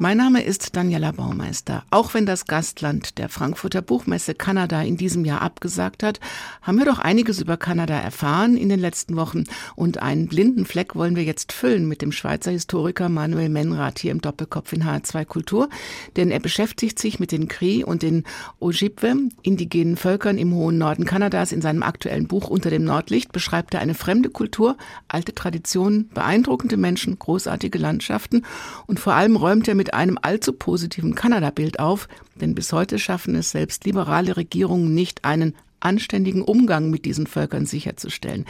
mein Name ist Daniela Baumeister. Auch wenn das Gastland der Frankfurter Buchmesse Kanada in diesem Jahr abgesagt hat, haben wir doch einiges über Kanada erfahren in den letzten Wochen. Und einen blinden Fleck wollen wir jetzt füllen mit dem Schweizer Historiker Manuel Menrath hier im Doppelkopf in H2 Kultur. Denn er beschäftigt sich mit den Cree und den Ojibwe, indigenen Völkern im hohen Norden Kanadas. In seinem aktuellen Buch Unter dem Nordlicht beschreibt er eine fremde Kultur, alte Traditionen, beeindruckende Menschen, großartige Landschaften und vor allem räumt er mit mit einem allzu positiven Kanada-Bild auf, denn bis heute schaffen es selbst liberale Regierungen nicht, einen anständigen Umgang mit diesen Völkern sicherzustellen.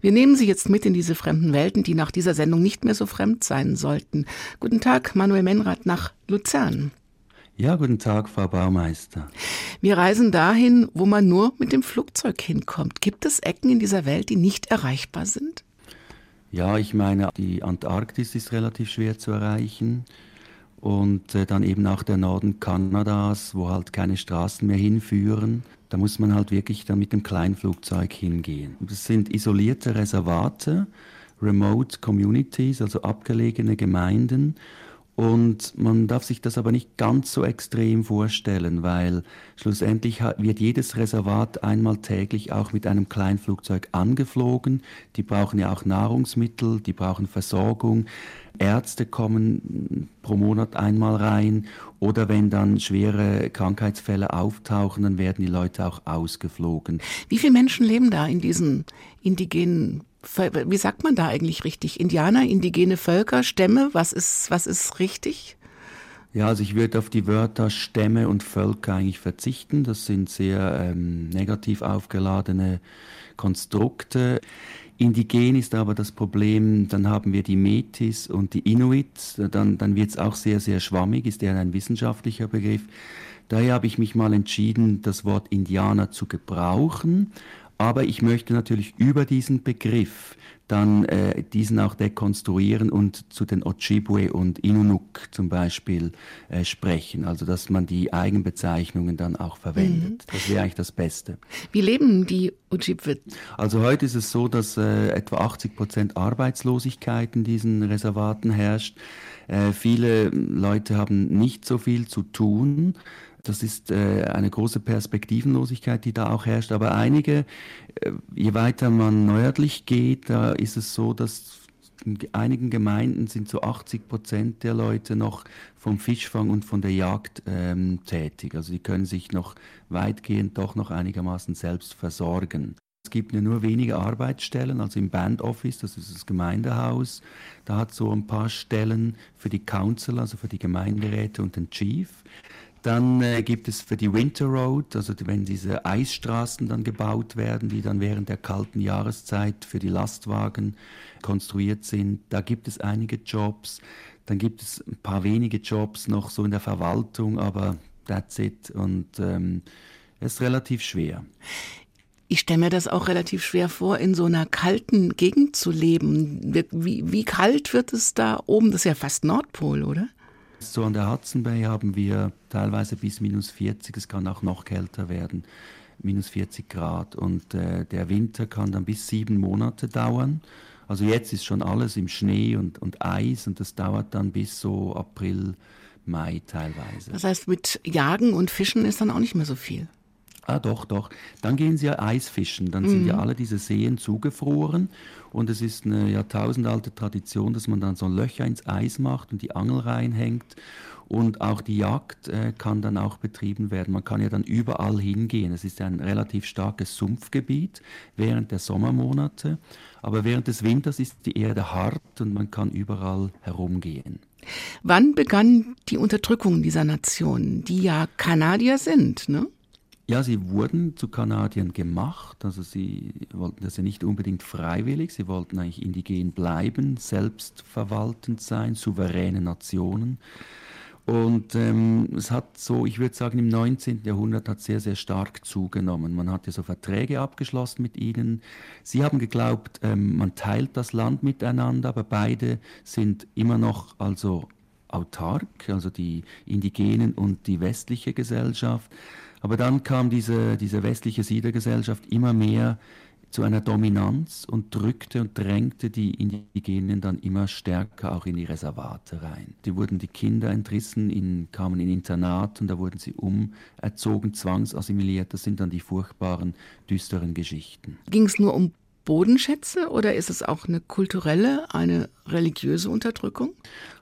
Wir nehmen Sie jetzt mit in diese fremden Welten, die nach dieser Sendung nicht mehr so fremd sein sollten. Guten Tag, Manuel Menrath nach Luzern. Ja, guten Tag, Frau Baumeister. Wir reisen dahin, wo man nur mit dem Flugzeug hinkommt. Gibt es Ecken in dieser Welt, die nicht erreichbar sind? Ja, ich meine, die Antarktis ist relativ schwer zu erreichen und äh, dann eben auch der Norden Kanadas, wo halt keine Straßen mehr hinführen. Da muss man halt wirklich dann mit dem Kleinflugzeug hingehen. Das sind isolierte Reservate, Remote Communities, also abgelegene Gemeinden. Und man darf sich das aber nicht ganz so extrem vorstellen, weil schlussendlich wird jedes Reservat einmal täglich auch mit einem Kleinflugzeug angeflogen. Die brauchen ja auch Nahrungsmittel, die brauchen Versorgung. Ärzte kommen pro Monat einmal rein oder wenn dann schwere Krankheitsfälle auftauchen, dann werden die Leute auch ausgeflogen. Wie viele Menschen leben da in diesen indigenen wie sagt man da eigentlich richtig? Indianer, indigene Völker, Stämme, was ist, was ist richtig? Ja, also ich würde auf die Wörter Stämme und Völker eigentlich verzichten. Das sind sehr ähm, negativ aufgeladene Konstrukte. Indigen ist aber das Problem, dann haben wir die Metis und die Inuit, dann, dann wird es auch sehr, sehr schwammig, ist eher ein wissenschaftlicher Begriff. Daher habe ich mich mal entschieden, das Wort Indianer zu gebrauchen, aber ich möchte natürlich über diesen Begriff dann äh, diesen auch dekonstruieren und zu den Ojibwe und Inunuk zum Beispiel äh, sprechen. Also dass man die Eigenbezeichnungen dann auch verwendet. Mhm. Das wäre eigentlich das Beste. Wie leben die Ojibwe? Also heute ist es so, dass äh, etwa 80 Prozent Arbeitslosigkeit in diesen Reservaten herrscht. Äh, viele Leute haben nicht so viel zu tun. Das ist äh, eine große Perspektivenlosigkeit, die da auch herrscht. Aber einige, äh, je weiter man nördlich geht, da ist es so, dass in einigen Gemeinden sind so 80 Prozent der Leute noch vom Fischfang und von der Jagd ähm, tätig. Also die können sich noch weitgehend doch noch einigermaßen selbst versorgen. Es gibt ja nur wenige Arbeitsstellen, also im Band Office, das ist das Gemeindehaus. Da hat so ein paar Stellen für die Council, also für die Gemeinderäte und den Chief. Dann äh, gibt es für die Winter Road, also wenn diese Eisstraßen dann gebaut werden, die dann während der kalten Jahreszeit für die Lastwagen konstruiert sind, da gibt es einige Jobs. Dann gibt es ein paar wenige Jobs noch so in der Verwaltung, aber that's it. Und ähm, es ist relativ schwer. Ich stelle mir das auch relativ schwer vor, in so einer kalten Gegend zu leben. Wie, wie kalt wird es da oben? Das ist ja fast Nordpol, oder? So an der Hudson Bay haben wir teilweise bis minus 40, es kann auch noch kälter werden, minus 40 Grad. Und äh, der Winter kann dann bis sieben Monate dauern. Also jetzt ist schon alles im Schnee und, und Eis und das dauert dann bis so April, Mai teilweise. Das heißt, mit Jagen und Fischen ist dann auch nicht mehr so viel. Ah, doch, doch. Dann gehen sie ja Eisfischen. Dann mhm. sind ja mhm. alle diese Seen zugefroren. Und es ist eine jahrtausendalte Tradition, dass man dann so Löcher ins Eis macht und die Angel reinhängt. Und auch die Jagd äh, kann dann auch betrieben werden. Man kann ja dann überall hingehen. Es ist ein relativ starkes Sumpfgebiet während der Sommermonate. Aber während des Winters ist die Erde hart und man kann überall herumgehen. Wann begann die Unterdrückung dieser Nationen, die ja Kanadier sind? Ne? Ja, sie wurden zu Kanadiern gemacht, also sie wollten das ja nicht unbedingt freiwillig, sie wollten eigentlich indigen bleiben, selbstverwaltend sein, souveräne Nationen. Und ähm, es hat so, ich würde sagen, im 19. Jahrhundert hat sehr, sehr stark zugenommen. Man hat ja so Verträge abgeschlossen mit ihnen. Sie haben geglaubt, ähm, man teilt das Land miteinander, aber beide sind immer noch also autark, also die Indigenen und die westliche Gesellschaft. Aber dann kam diese, diese westliche Siedlergesellschaft immer mehr zu einer Dominanz und drückte und drängte die Indigenen dann immer stärker auch in die Reservate rein. Die wurden die Kinder entrissen, in, kamen in Internat und da wurden sie umerzogen, zwangsassimiliert. Das sind dann die furchtbaren, düsteren Geschichten. Ging es nur um Bodenschätze oder ist es auch eine kulturelle, eine religiöse Unterdrückung?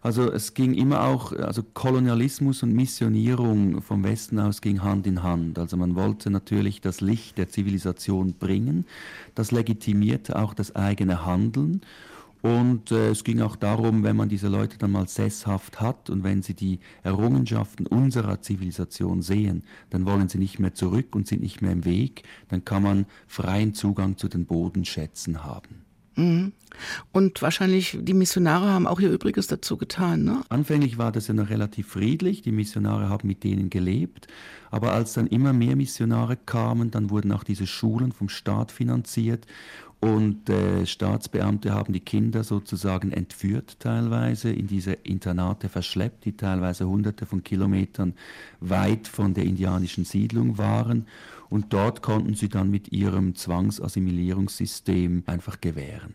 Also es ging immer auch, also Kolonialismus und Missionierung vom Westen aus ging Hand in Hand. Also man wollte natürlich das Licht der Zivilisation bringen, das legitimierte auch das eigene Handeln und äh, es ging auch darum, wenn man diese Leute dann mal sesshaft hat und wenn sie die Errungenschaften unserer Zivilisation sehen, dann wollen sie nicht mehr zurück und sind nicht mehr im Weg, dann kann man freien Zugang zu den Bodenschätzen haben. Mhm. Und wahrscheinlich die Missionare haben auch ihr Übriges dazu getan. Ne? Anfänglich war das ja noch relativ friedlich. Die Missionare haben mit denen gelebt. Aber als dann immer mehr Missionare kamen, dann wurden auch diese Schulen vom Staat finanziert. Und äh, Staatsbeamte haben die Kinder sozusagen entführt teilweise, in diese Internate verschleppt, die teilweise hunderte von Kilometern weit von der indianischen Siedlung waren. Und dort konnten sie dann mit ihrem Zwangsassimilierungssystem einfach gewähren.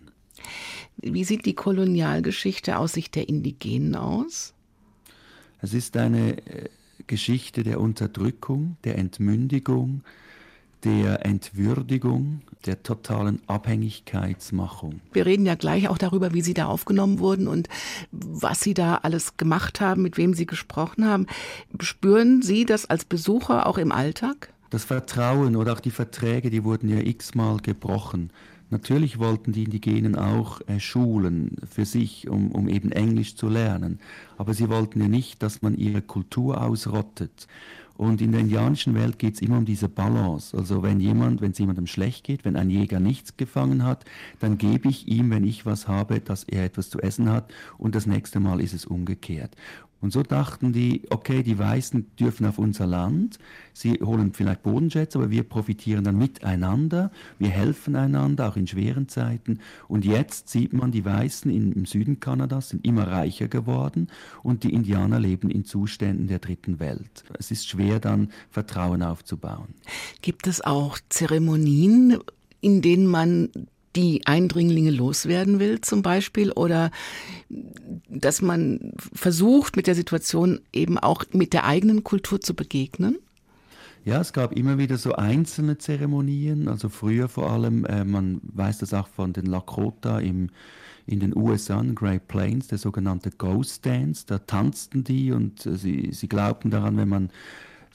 Wie sieht die Kolonialgeschichte aus Sicht der Indigenen aus? Es ist eine äh, Geschichte der Unterdrückung, der Entmündigung, der Entwürdigung, der totalen Abhängigkeitsmachung. Wir reden ja gleich auch darüber, wie Sie da aufgenommen wurden und was Sie da alles gemacht haben, mit wem Sie gesprochen haben. Spüren Sie das als Besucher auch im Alltag? Das Vertrauen oder auch die Verträge, die wurden ja x-mal gebrochen. Natürlich wollten die Indigenen auch äh, Schulen für sich, um, um eben Englisch zu lernen. Aber sie wollten ja nicht, dass man ihre Kultur ausrottet. Und in der indianischen Welt geht es immer um diese Balance. Also wenn jemand, wenn es jemandem schlecht geht, wenn ein Jäger nichts gefangen hat, dann gebe ich ihm, wenn ich was habe, dass er etwas zu essen hat und das nächste Mal ist es umgekehrt. Und so dachten die, okay, die Weißen dürfen auf unser Land, sie holen vielleicht Bodenschätze, aber wir profitieren dann miteinander, wir helfen einander, auch in schweren Zeiten. Und jetzt sieht man, die Weißen im Süden Kanadas sind immer reicher geworden und die Indianer leben in Zuständen der dritten Welt. Es ist schwer dann Vertrauen aufzubauen. Gibt es auch Zeremonien, in denen man die Eindringlinge loswerden will zum Beispiel oder dass man versucht, mit der Situation eben auch mit der eigenen Kultur zu begegnen? Ja, es gab immer wieder so einzelne Zeremonien, also früher vor allem, äh, man weiß das auch von den Lakota im, in den USA, in Great Plains, der sogenannte Ghost Dance, da tanzten die und äh, sie, sie glaubten daran, wenn man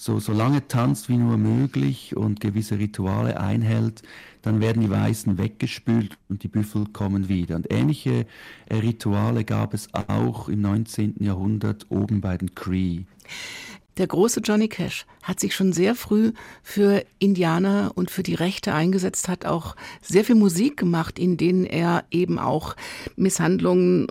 so, so lange tanzt wie nur möglich und gewisse Rituale einhält, dann werden die Weißen weggespült und die Büffel kommen wieder. Und ähnliche äh, Rituale gab es auch im 19. Jahrhundert oben bei den Cree. Der große Johnny Cash hat sich schon sehr früh für Indianer und für die Rechte eingesetzt, hat auch sehr viel Musik gemacht, in denen er eben auch Misshandlungen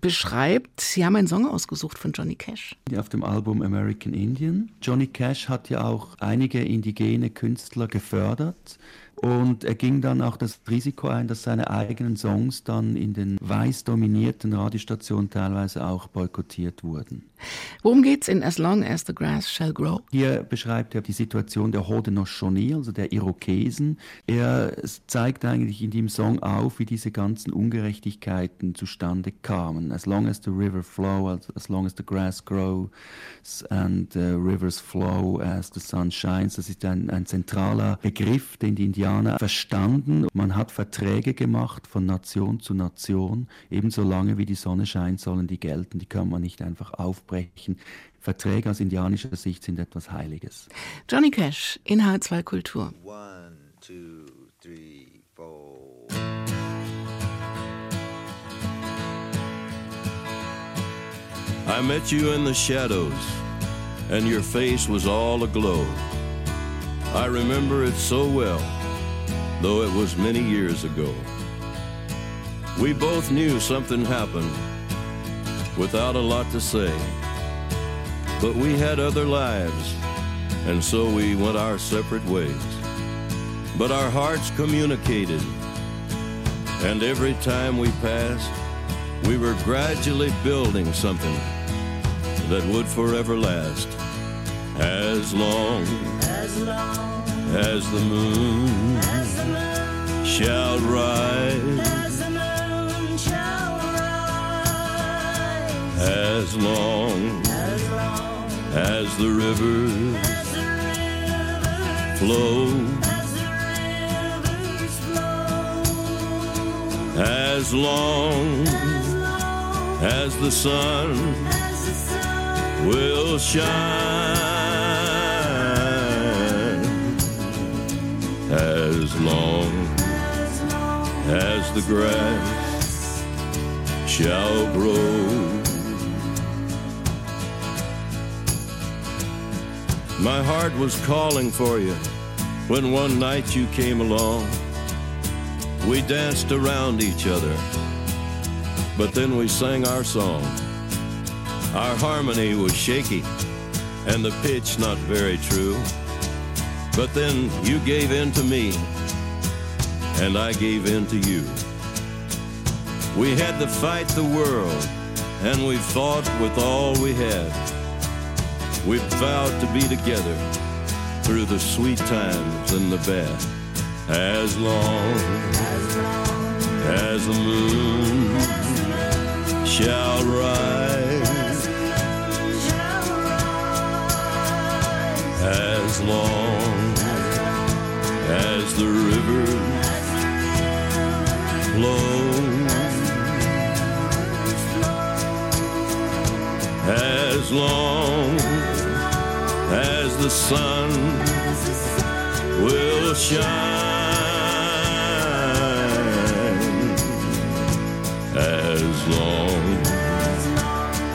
beschreibt. Sie haben einen Song ausgesucht von Johnny Cash. Auf dem Album American Indian. Johnny Cash hat ja auch einige indigene Künstler gefördert. Und er ging dann auch das Risiko ein, dass seine eigenen Songs dann in den weiß dominierten Radiostationen teilweise auch boykottiert wurden. Worum geht's in As Long as the Grass Shall Grow? Hier beschreibt er die Situation der Haudenosaunee, also der Irokesen. Er zeigt eigentlich in dem Song auf, wie diese ganzen Ungerechtigkeiten zustande kamen. As long as the river flows, also as long as the grass grows and the rivers flow as the sun shines. Das ist ein, ein zentraler Begriff, den die Indianer Indianer verstanden. Man hat Verträge gemacht von Nation zu Nation. Ebenso lange wie die Sonne scheint, sollen die gelten. Die kann man nicht einfach aufbrechen. Verträge aus indianischer Sicht sind etwas Heiliges. Johnny Cash, in H2 Kultur. One, two, three, four. I met you in the shadows, and your face was all aglow. I remember it so well. Though it was many years ago. We both knew something happened without a lot to say. But we had other lives, and so we went our separate ways. But our hearts communicated, and every time we passed, we were gradually building something that would forever last as long as, long as the moon shall rise. As long as the river flows. As long as the sun will shine. As long as the grass shall grow. My heart was calling for you when one night you came along. We danced around each other, but then we sang our song. Our harmony was shaky and the pitch not very true. But then you gave in to me, and I gave in to you. We had to fight the world, and we fought with all we had. We vowed to be together through the sweet times and the bad. As long as the moon shall rise, as long the river flow, as long as the sun will shine, as long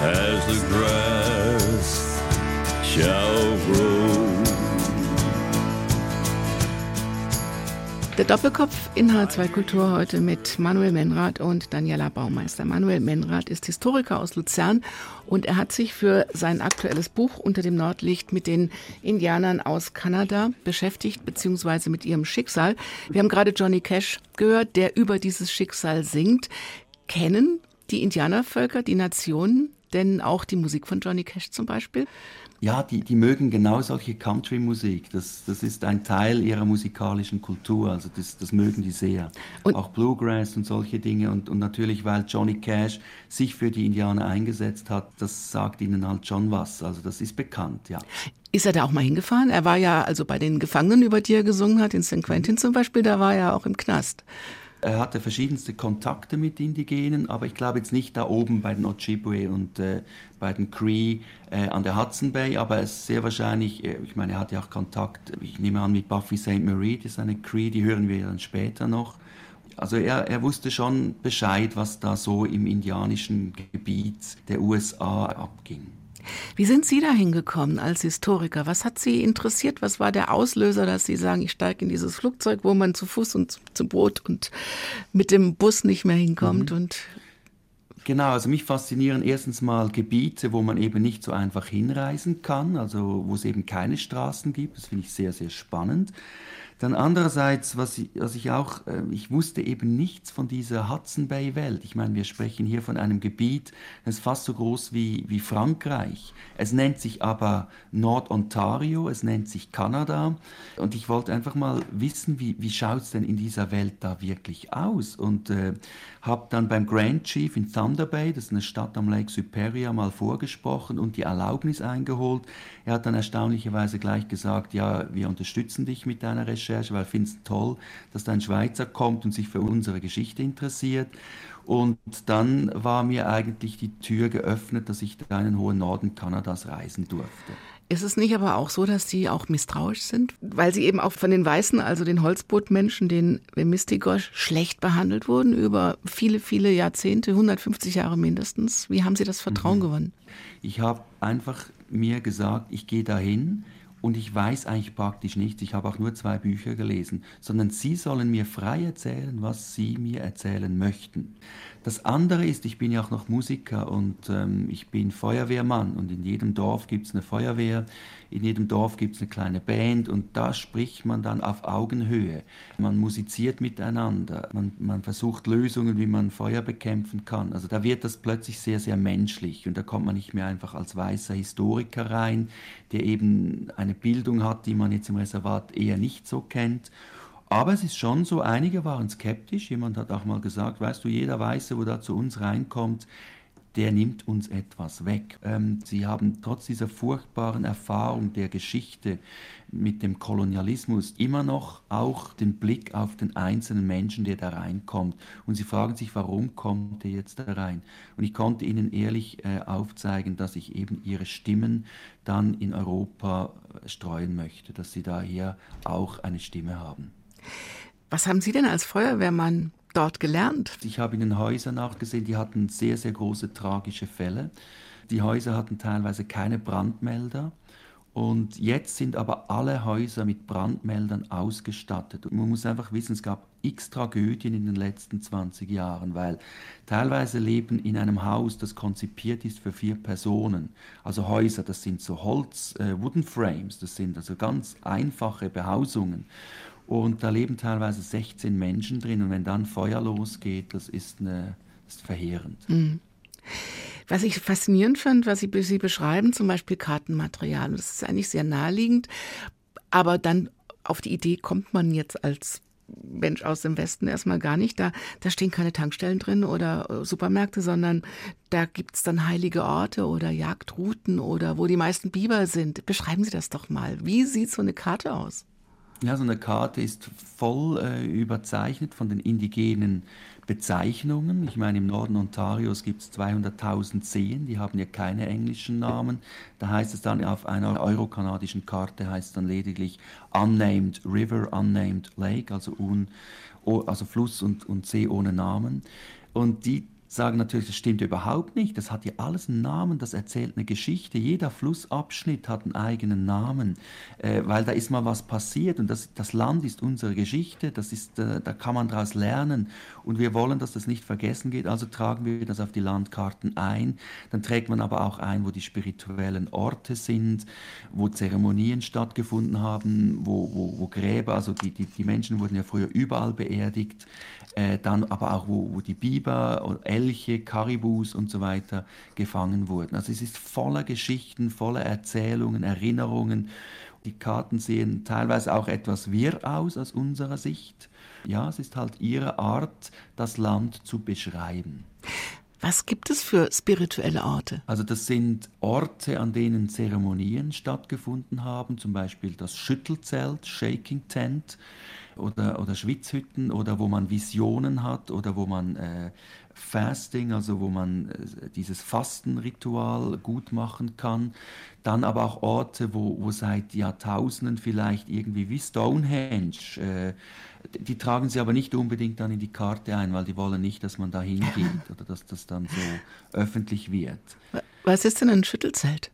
as the grass shall grow. Der Doppelkopf in H2 Kultur heute mit Manuel Menrath und Daniela Baumeister. Manuel Menrath ist Historiker aus Luzern und er hat sich für sein aktuelles Buch Unter dem Nordlicht mit den Indianern aus Kanada beschäftigt, beziehungsweise mit ihrem Schicksal. Wir haben gerade Johnny Cash gehört, der über dieses Schicksal singt. Kennen die Indianervölker, die Nationen, denn auch die Musik von Johnny Cash zum Beispiel? Ja, die, die mögen genau solche Country-Musik. Das, das ist ein Teil ihrer musikalischen Kultur. Also das, das mögen die sehr. Und- auch Bluegrass und solche Dinge. Und, und natürlich, weil Johnny Cash sich für die Indianer eingesetzt hat, das sagt ihnen halt schon was. Also das ist bekannt, ja. Ist er da auch mal hingefahren? Er war ja also bei den Gefangenen, über die er gesungen hat, in St. Quentin zum Beispiel, da war er auch im Knast. Er hatte verschiedenste Kontakte mit Indigenen, aber ich glaube jetzt nicht da oben bei den Ojibwe und äh, bei den Cree äh, an der Hudson Bay, aber es ist sehr wahrscheinlich, äh, ich meine, er hatte auch Kontakt, ich nehme an, mit Buffy St. Marie, das ist eine Cree, die hören wir dann später noch. Also er, er wusste schon Bescheid, was da so im indianischen Gebiet der USA abging. Wie sind Sie da hingekommen als Historiker? Was hat Sie interessiert? Was war der Auslöser, dass Sie sagen, ich steige in dieses Flugzeug, wo man zu Fuß und zu Boot und mit dem Bus nicht mehr hinkommt? Und Genau, also mich faszinieren erstens mal Gebiete, wo man eben nicht so einfach hinreisen kann, also wo es eben keine Straßen gibt. Das finde ich sehr, sehr spannend. Dann andererseits, was ich, was ich auch, äh, ich wusste eben nichts von dieser Hudson Bay Welt. Ich meine, wir sprechen hier von einem Gebiet, das ist fast so groß wie, wie Frankreich. Es nennt sich aber Nord-Ontario, es nennt sich Kanada. Und ich wollte einfach mal wissen, wie, wie schaut es denn in dieser Welt da wirklich aus? Und äh, habe dann beim Grand Chief in Thunder Bay, das ist eine Stadt am Lake Superior, mal vorgesprochen und die Erlaubnis eingeholt. Er hat dann erstaunlicherweise gleich gesagt, ja, wir unterstützen dich mit deiner Recherche, weil wir finden es toll, dass da ein Schweizer kommt und sich für unsere Geschichte interessiert. Und dann war mir eigentlich die Tür geöffnet, dass ich da in den hohen Norden Kanadas reisen durfte. ist es nicht aber auch so, dass Sie auch misstrauisch sind? Weil Sie eben auch von den Weißen, also den Holzbootmenschen, den Wemistigosch, schlecht behandelt wurden über viele, viele Jahrzehnte, 150 Jahre mindestens. Wie haben Sie das Vertrauen gewonnen? Ich habe einfach mir gesagt, ich gehe dahin und ich weiß eigentlich praktisch nichts, ich habe auch nur zwei Bücher gelesen, sondern Sie sollen mir frei erzählen, was Sie mir erzählen möchten. Das andere ist, ich bin ja auch noch Musiker und ähm, ich bin Feuerwehrmann und in jedem Dorf gibt es eine Feuerwehr, in jedem Dorf gibt es eine kleine Band und da spricht man dann auf Augenhöhe. Man musiziert miteinander, man, man versucht Lösungen, wie man Feuer bekämpfen kann. Also da wird das plötzlich sehr, sehr menschlich und da kommt man nicht mehr einfach als weißer Historiker rein, der eben eine Bildung hat, die man jetzt im Reservat eher nicht so kennt. Aber es ist schon so, einige waren skeptisch. Jemand hat auch mal gesagt, weißt du, jeder Weiße, wo da zu uns reinkommt, der nimmt uns etwas weg. Ähm, sie haben trotz dieser furchtbaren Erfahrung der Geschichte mit dem Kolonialismus immer noch auch den Blick auf den einzelnen Menschen, der da reinkommt. Und sie fragen sich, warum kommt er jetzt da rein? Und ich konnte ihnen ehrlich äh, aufzeigen, dass ich eben ihre Stimmen dann in Europa äh, streuen möchte, dass sie daher auch eine Stimme haben. Was haben Sie denn als Feuerwehrmann dort gelernt? Ich habe in den Häusern nachgesehen, die hatten sehr, sehr große tragische Fälle. Die Häuser hatten teilweise keine Brandmelder. Und jetzt sind aber alle Häuser mit Brandmeldern ausgestattet. Und man muss einfach wissen, es gab x Tragödien in den letzten 20 Jahren, weil teilweise leben in einem Haus, das konzipiert ist für vier Personen. Also Häuser, das sind so Holz, äh, Wooden Frames, das sind also ganz einfache Behausungen. Und da leben teilweise 16 Menschen drin. Und wenn dann Feuer losgeht, das ist, eine, das ist verheerend. Was ich faszinierend fand, was Sie, Sie beschreiben, zum Beispiel Kartenmaterial. Das ist eigentlich sehr naheliegend. Aber dann auf die Idee kommt man jetzt als Mensch aus dem Westen erstmal gar nicht. Da, da stehen keine Tankstellen drin oder äh, Supermärkte, sondern da gibt's dann heilige Orte oder Jagdrouten oder wo die meisten Biber sind. Beschreiben Sie das doch mal. Wie sieht so eine Karte aus? Ja, so eine Karte ist voll äh, überzeichnet von den indigenen Bezeichnungen. Ich meine, im Norden Ontarios gibt es 200.000 Seen, die haben ja keine englischen Namen. Da heißt es dann auf einer eurokanadischen Karte heißt es dann lediglich Unnamed River, Unnamed Lake, also, un, also Fluss und, und See ohne Namen. Und die sagen natürlich, das stimmt überhaupt nicht. Das hat ja alles einen Namen, das erzählt eine Geschichte. Jeder Flussabschnitt hat einen eigenen Namen, äh, weil da ist mal was passiert und das, das Land ist unsere Geschichte, das ist, äh, da kann man daraus lernen und wir wollen, dass das nicht vergessen geht, also tragen wir das auf die Landkarten ein. Dann trägt man aber auch ein, wo die spirituellen Orte sind, wo Zeremonien stattgefunden haben, wo, wo, wo Gräber, also die, die, die Menschen wurden ja früher überall beerdigt, äh, dann aber auch, wo, wo die Biber, Elche, Karibus und so weiter gefangen wurden. Also es ist voller Geschichten, voller Erzählungen, Erinnerungen. Die Karten sehen teilweise auch etwas wirr aus aus unserer Sicht. Ja, es ist halt ihre Art, das Land zu beschreiben. Was gibt es für spirituelle Orte? Also das sind Orte, an denen Zeremonien stattgefunden haben, zum Beispiel das Schüttelzelt, Shaking Tent oder, oder Schwitzhütten oder wo man Visionen hat oder wo man äh, Fasting, also wo man äh, dieses Fastenritual gut machen kann. Dann aber auch Orte, wo, wo seit Jahrtausenden vielleicht irgendwie wie Stonehenge, äh, die tragen sie aber nicht unbedingt dann in die Karte ein, weil die wollen nicht, dass man da hingeht oder dass das dann so öffentlich wird. Was ist denn ein Schüttelzelt?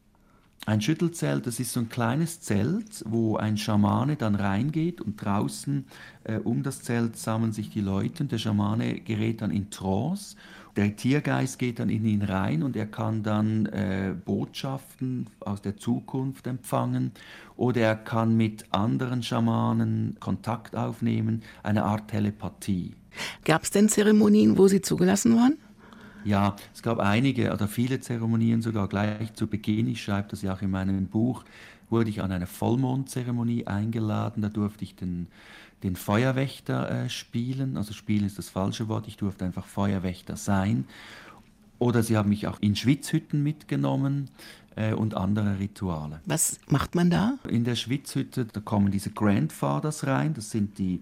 Ein Schüttelzelt, das ist so ein kleines Zelt, wo ein Schamane dann reingeht und draußen äh, um das Zelt sammeln sich die Leute und der Schamane gerät dann in Trance. Der Tiergeist geht dann in ihn rein und er kann dann äh, Botschaften aus der Zukunft empfangen oder er kann mit anderen Schamanen Kontakt aufnehmen, eine Art Telepathie. Gab es denn Zeremonien, wo Sie zugelassen waren? Ja, es gab einige oder viele Zeremonien sogar gleich zu Beginn. Ich schreibe das ja auch in meinem Buch. Wurde ich an eine Vollmondzeremonie eingeladen. Da durfte ich den, den Feuerwächter äh, spielen. Also spielen ist das falsche Wort. Ich durfte einfach Feuerwächter sein. Oder sie haben mich auch in Schwitzhütten mitgenommen äh, und andere Rituale. Was macht man da? In der Schwitzhütte, da kommen diese Grandfathers rein. Das sind die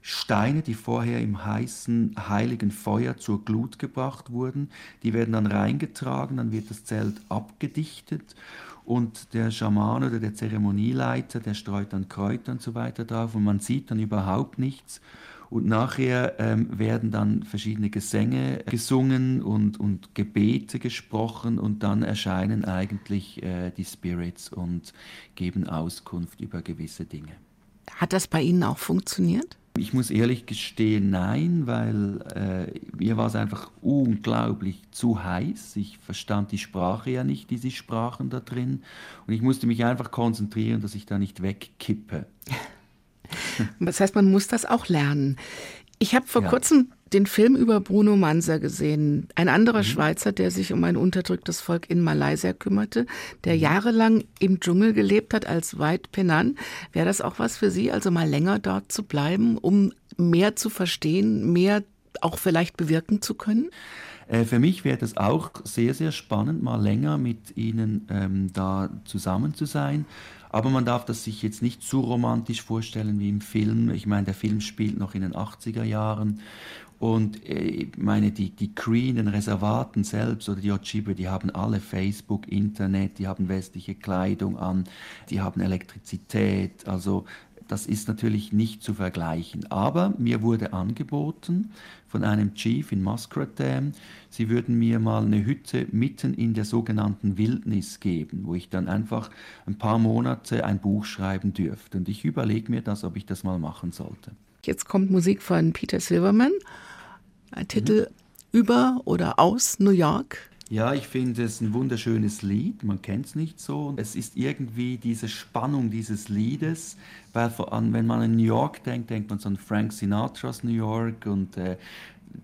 Steine, die vorher im heißen, heiligen Feuer zur Glut gebracht wurden. Die werden dann reingetragen, dann wird das Zelt abgedichtet und der Schaman oder der Zeremonieleiter, der streut dann Kräuter und so weiter drauf und man sieht dann überhaupt nichts. Und nachher ähm, werden dann verschiedene Gesänge gesungen und, und Gebete gesprochen und dann erscheinen eigentlich äh, die Spirits und geben Auskunft über gewisse Dinge. Hat das bei Ihnen auch funktioniert? Ich muss ehrlich gestehen, nein, weil äh, mir war es einfach unglaublich zu heiß. Ich verstand die Sprache ja nicht, die sie sprachen da drin. Und ich musste mich einfach konzentrieren, dass ich da nicht wegkippe. Das heißt, man muss das auch lernen. Ich habe vor Ja. kurzem den Film über Bruno Manser gesehen. Ein anderer Schweizer, der sich um ein unterdrücktes Volk in Malaysia kümmerte, der jahrelang im Dschungel gelebt hat als White Penan. Wäre das auch was für Sie, also mal länger dort zu bleiben, um mehr zu verstehen, mehr auch vielleicht bewirken zu können? Äh, Für mich wäre das auch sehr, sehr spannend, mal länger mit Ihnen ähm, da zusammen zu sein. Aber man darf das sich jetzt nicht zu romantisch vorstellen wie im Film. Ich meine, der Film spielt noch in den 80er Jahren. Und äh, ich meine, die, die Cree in den Reservaten selbst oder die Ojibwe, die haben alle Facebook, Internet, die haben westliche Kleidung an, die haben Elektrizität. Also das ist natürlich nicht zu vergleichen. Aber mir wurde angeboten von einem Chief in Muskrat Dam, sie würden mir mal eine Hütte mitten in der sogenannten Wildnis geben, wo ich dann einfach ein paar Monate ein Buch schreiben dürfte. Und ich überlege mir das, ob ich das mal machen sollte. Jetzt kommt Musik von Peter Silverman. Ein Titel über oder aus New York. Ja, ich finde es ein wunderschönes Lied. Man kennt es nicht so. Es ist irgendwie diese Spannung dieses Liedes, weil vor allem, wenn man an New York denkt, denkt man so an Frank Sinatras New York und äh,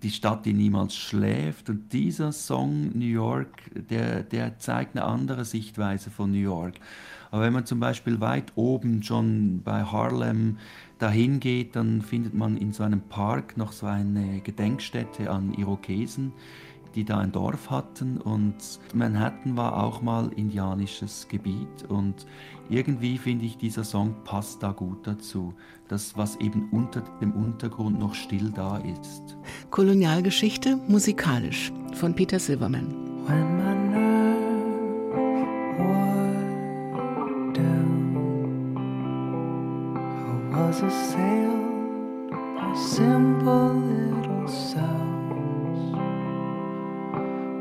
die Stadt, die niemals schläft. Und dieser Song New York, der, der zeigt eine andere Sichtweise von New York. Aber wenn man zum Beispiel weit oben schon bei Harlem dahin geht, dann findet man in so einem Park noch so eine Gedenkstätte an Irokesen die da ein Dorf hatten und Manhattan war auch mal indianisches Gebiet und irgendwie finde ich, dieser Song passt da gut dazu. Das, was eben unter dem Untergrund noch still da ist. Kolonialgeschichte musikalisch von Peter Silverman. When my nerves wore Was assailed by simple little sounds.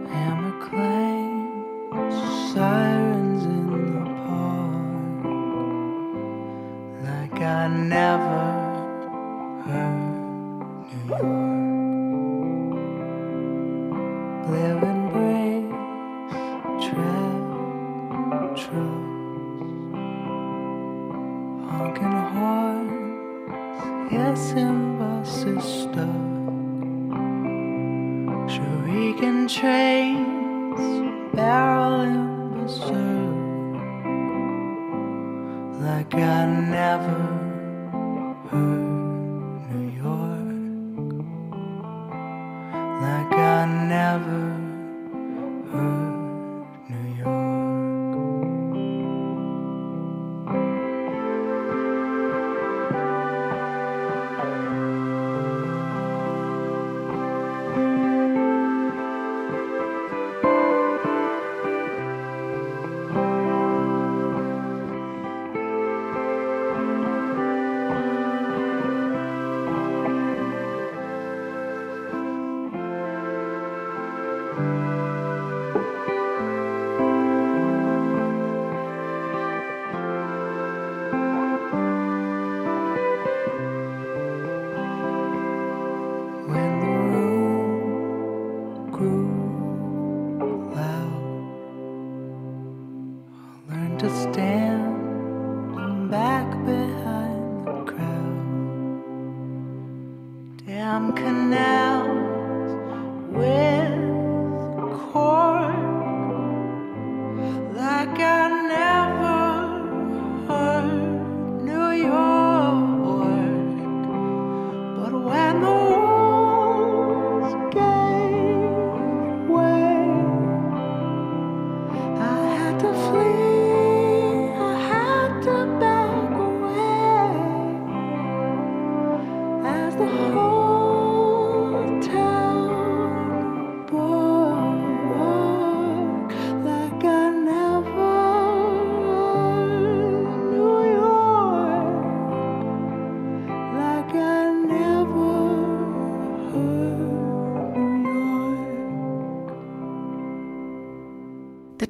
Hammer clang, sirens in the park, like I never heard New York. Living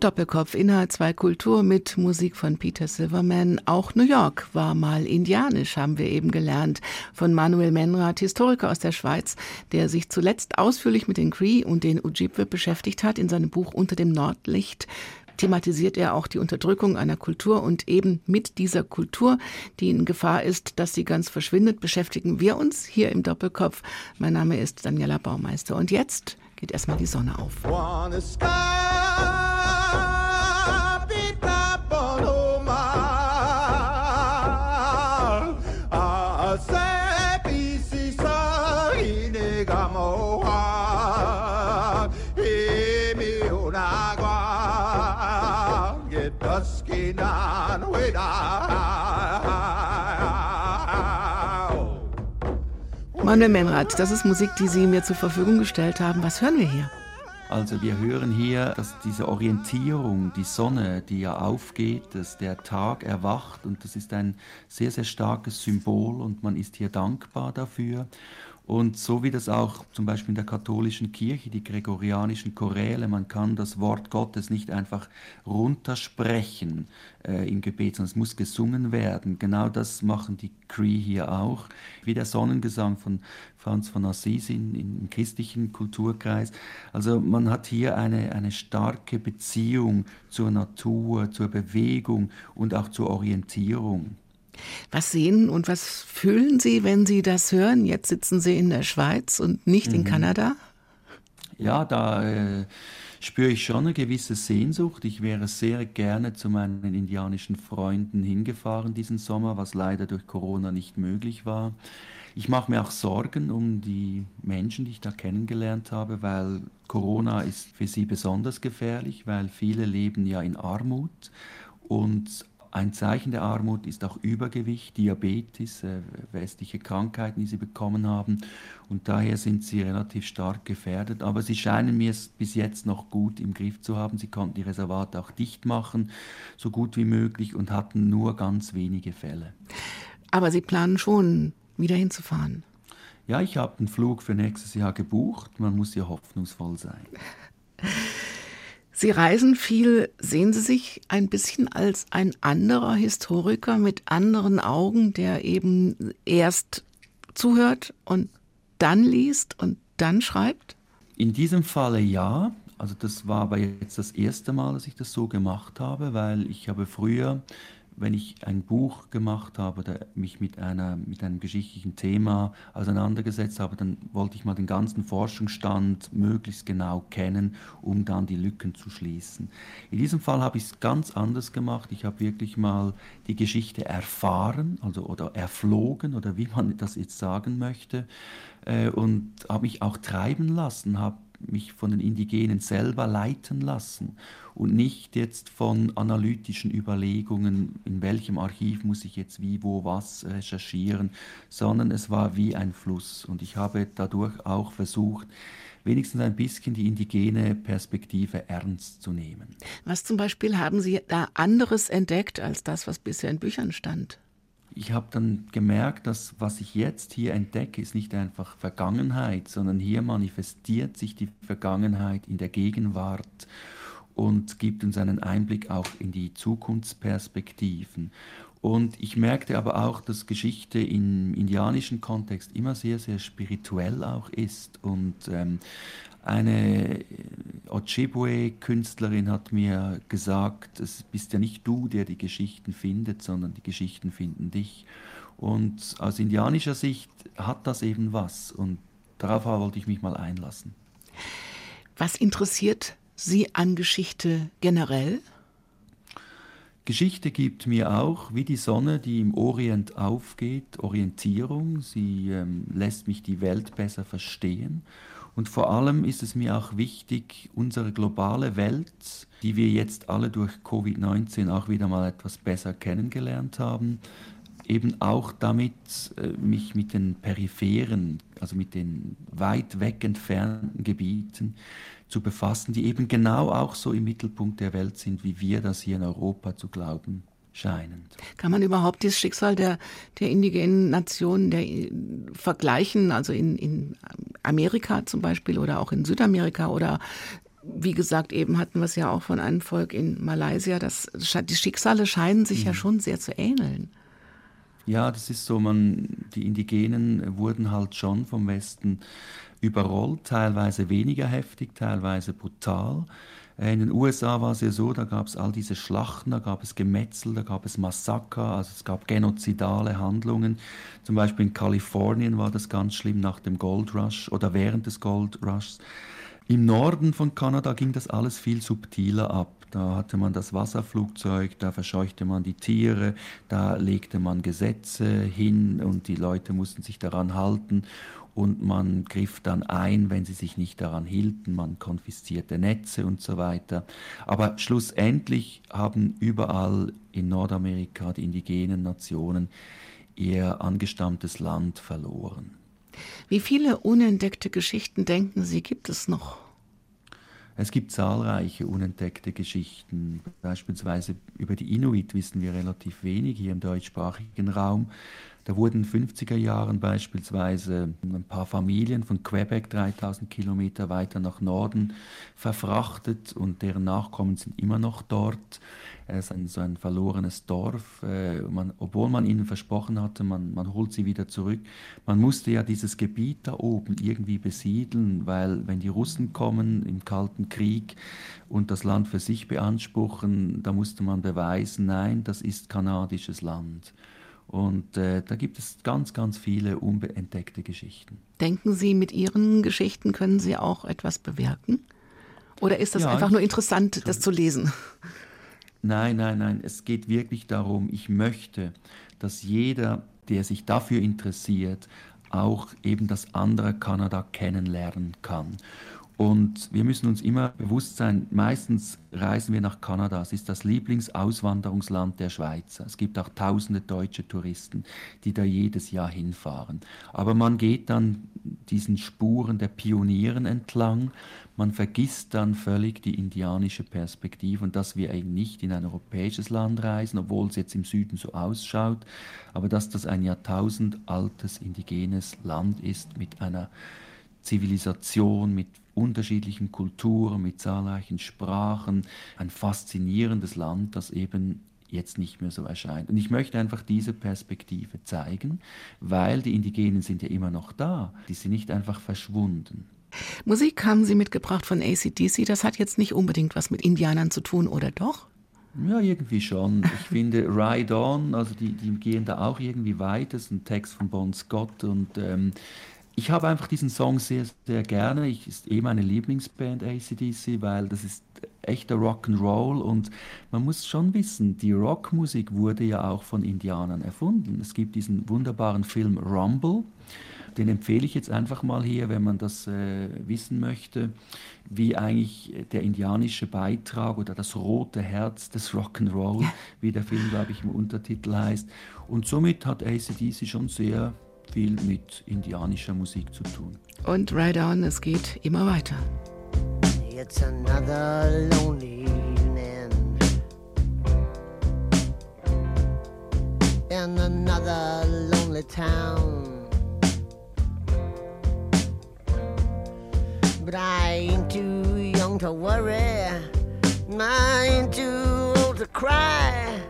Doppelkopf Inhalt 2 Kultur mit Musik von Peter Silverman. Auch New York war mal indianisch, haben wir eben gelernt. Von Manuel Menrath, Historiker aus der Schweiz, der sich zuletzt ausführlich mit den Cree und den Ojibwe beschäftigt hat in seinem Buch Unter dem Nordlicht thematisiert er auch die Unterdrückung einer Kultur und eben mit dieser Kultur, die in Gefahr ist, dass sie ganz verschwindet, beschäftigen wir uns hier im Doppelkopf. Mein Name ist Daniela Baumeister und jetzt geht erstmal die Sonne auf. Manuel Menrad, das ist Musik, die Sie mir zur Verfügung gestellt haben. Was hören wir hier? Also wir hören hier, dass diese Orientierung, die Sonne, die ja aufgeht, dass der Tag erwacht und das ist ein sehr, sehr starkes Symbol und man ist hier dankbar dafür. Und so wie das auch zum Beispiel in der katholischen Kirche, die gregorianischen Choräle, man kann das Wort Gottes nicht einfach runtersprechen äh, im Gebet, sondern es muss gesungen werden. Genau das machen die Cree hier auch, wie der Sonnengesang von Franz von Assisi im christlichen Kulturkreis. Also man hat hier eine, eine starke Beziehung zur Natur, zur Bewegung und auch zur Orientierung. Was sehen und was fühlen Sie, wenn Sie das hören? Jetzt sitzen Sie in der Schweiz und nicht mhm. in Kanada? Ja, da äh, spüre ich schon eine gewisse Sehnsucht. Ich wäre sehr gerne zu meinen indianischen Freunden hingefahren diesen Sommer, was leider durch Corona nicht möglich war. Ich mache mir auch Sorgen um die Menschen, die ich da kennengelernt habe, weil Corona ist für sie besonders gefährlich, weil viele leben ja in Armut und ein Zeichen der Armut ist auch Übergewicht, Diabetes, äh, westliche Krankheiten, die sie bekommen haben. Und daher sind sie relativ stark gefährdet. Aber sie scheinen mir es bis jetzt noch gut im Griff zu haben. Sie konnten die Reservate auch dicht machen, so gut wie möglich, und hatten nur ganz wenige Fälle. Aber Sie planen schon, wieder hinzufahren? Ja, ich habe einen Flug für nächstes Jahr gebucht. Man muss ja hoffnungsvoll sein. Sie reisen viel. Sehen Sie sich ein bisschen als ein anderer Historiker mit anderen Augen, der eben erst zuhört und dann liest und dann schreibt? In diesem Falle ja. Also das war aber jetzt das erste Mal, dass ich das so gemacht habe, weil ich habe früher wenn ich ein Buch gemacht habe oder mich mit, einer, mit einem geschichtlichen Thema auseinandergesetzt habe, dann wollte ich mal den ganzen Forschungsstand möglichst genau kennen, um dann die Lücken zu schließen. In diesem Fall habe ich es ganz anders gemacht. Ich habe wirklich mal die Geschichte erfahren also, oder erflogen oder wie man das jetzt sagen möchte äh, und habe mich auch treiben lassen, habe mich von den Indigenen selber leiten lassen und nicht jetzt von analytischen Überlegungen, in welchem Archiv muss ich jetzt wie, wo, was recherchieren, sondern es war wie ein Fluss. Und ich habe dadurch auch versucht, wenigstens ein bisschen die indigene Perspektive ernst zu nehmen. Was zum Beispiel haben Sie da anderes entdeckt als das, was bisher in Büchern stand? Ich habe dann gemerkt, dass was ich jetzt hier entdecke, ist nicht einfach Vergangenheit, sondern hier manifestiert sich die Vergangenheit in der Gegenwart und gibt uns einen Einblick auch in die Zukunftsperspektiven. Und ich merkte aber auch, dass Geschichte im indianischen Kontext immer sehr, sehr spirituell auch ist. Und ähm, eine Ojibwe-Künstlerin hat mir gesagt, es bist ja nicht du, der die Geschichten findet, sondern die Geschichten finden dich. Und aus indianischer Sicht hat das eben was. Und darauf wollte ich mich mal einlassen. Was interessiert Sie an Geschichte generell? Geschichte gibt mir auch, wie die Sonne, die im Orient aufgeht, Orientierung. Sie ähm, lässt mich die Welt besser verstehen. Und vor allem ist es mir auch wichtig, unsere globale Welt, die wir jetzt alle durch Covid-19 auch wieder mal etwas besser kennengelernt haben, eben auch damit äh, mich mit den peripheren, also mit den weit weg entfernten Gebieten zu befassen, die eben genau auch so im Mittelpunkt der Welt sind, wie wir das hier in Europa zu glauben scheinen. Kann man überhaupt das Schicksal der, der indigenen Nationen der, vergleichen, also in, in Amerika zum Beispiel oder auch in Südamerika oder wie gesagt, eben hatten wir es ja auch von einem Volk in Malaysia. Das, die Schicksale scheinen sich mhm. ja schon sehr zu ähneln. Ja, das ist so, man, die Indigenen wurden halt schon vom Westen überrollt, teilweise weniger heftig, teilweise brutal. Äh, in den USA war es ja so, da gab es all diese Schlachten, da gab es Gemetzel, da gab es Massaker, also es gab genozidale Handlungen. Zum Beispiel in Kalifornien war das ganz schlimm nach dem Gold Rush oder während des Gold Rushs. Im Norden von Kanada ging das alles viel subtiler ab. Da hatte man das Wasserflugzeug, da verscheuchte man die Tiere, da legte man Gesetze hin und die Leute mussten sich daran halten und man griff dann ein, wenn sie sich nicht daran hielten, man konfiszierte Netze und so weiter. Aber schlussendlich haben überall in Nordamerika die indigenen Nationen ihr angestammtes Land verloren. Wie viele unentdeckte Geschichten denken Sie, gibt es noch? Es gibt zahlreiche unentdeckte Geschichten. Beispielsweise über die Inuit wissen wir relativ wenig hier im deutschsprachigen Raum. Da wurden in den 50er Jahren beispielsweise ein paar Familien von Quebec 3000 Kilometer weiter nach Norden verfrachtet und deren Nachkommen sind immer noch dort. Es ist ein, so ein verlorenes Dorf. Äh, man, obwohl man ihnen versprochen hatte, man, man holt sie wieder zurück. Man musste ja dieses Gebiet da oben irgendwie besiedeln, weil wenn die Russen kommen im Kalten Krieg und das Land für sich beanspruchen, da musste man beweisen, nein, das ist kanadisches Land. Und äh, da gibt es ganz, ganz viele unentdeckte Geschichten. Denken Sie, mit Ihren Geschichten können Sie auch etwas bewirken? Oder ist das ja, einfach nur interessant, das zu lesen? Nein, nein, nein. Es geht wirklich darum, ich möchte, dass jeder, der sich dafür interessiert, auch eben das andere Kanada kennenlernen kann. Und wir müssen uns immer bewusst sein, meistens reisen wir nach Kanada. Es ist das Lieblingsauswanderungsland der Schweizer. Es gibt auch tausende deutsche Touristen, die da jedes Jahr hinfahren. Aber man geht dann diesen Spuren der Pionieren entlang. Man vergisst dann völlig die indianische Perspektive und dass wir eben nicht in ein europäisches Land reisen, obwohl es jetzt im Süden so ausschaut, aber dass das ein jahrtausendaltes indigenes Land ist mit einer Zivilisation, mit unterschiedlichen Kulturen, mit zahlreichen Sprachen, ein faszinierendes Land, das eben jetzt nicht mehr so erscheint. Und ich möchte einfach diese Perspektive zeigen, weil die Indigenen sind ja immer noch da, die sind nicht einfach verschwunden. Musik haben Sie mitgebracht von ACDC, das hat jetzt nicht unbedingt was mit Indianern zu tun, oder doch? Ja, irgendwie schon. Ich finde Ride On, also die, die gehen da auch irgendwie weit. Das ist ein Text von Bon Scott und ähm, ich habe einfach diesen Song sehr, sehr gerne. Ich ist eh meine Lieblingsband ACDC, weil das ist echter Rock'n'Roll und man muss schon wissen, die Rockmusik wurde ja auch von Indianern erfunden. Es gibt diesen wunderbaren Film Rumble, den empfehle ich jetzt einfach mal hier, wenn man das äh, wissen möchte, wie eigentlich der indianische Beitrag oder das rote Herz des Rock'n'Roll, wie der Film, glaube ich, im Untertitel heißt. Und somit hat ACDC schon sehr viel mit indianischer Musik zu tun. Und Ride On, es geht immer weiter. It's another lonely evening. In another lonely town. But I ain't too young to worry. I ain't too old to cry.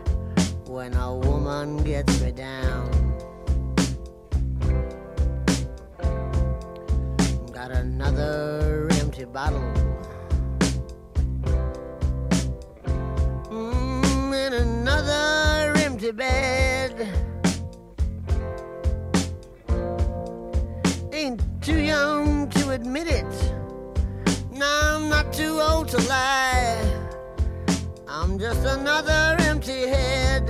When a woman gets me down Got another empty bottle. Mm, and another empty bed. Ain't too young to admit it. No, I'm not too old to lie. I'm just another empty head.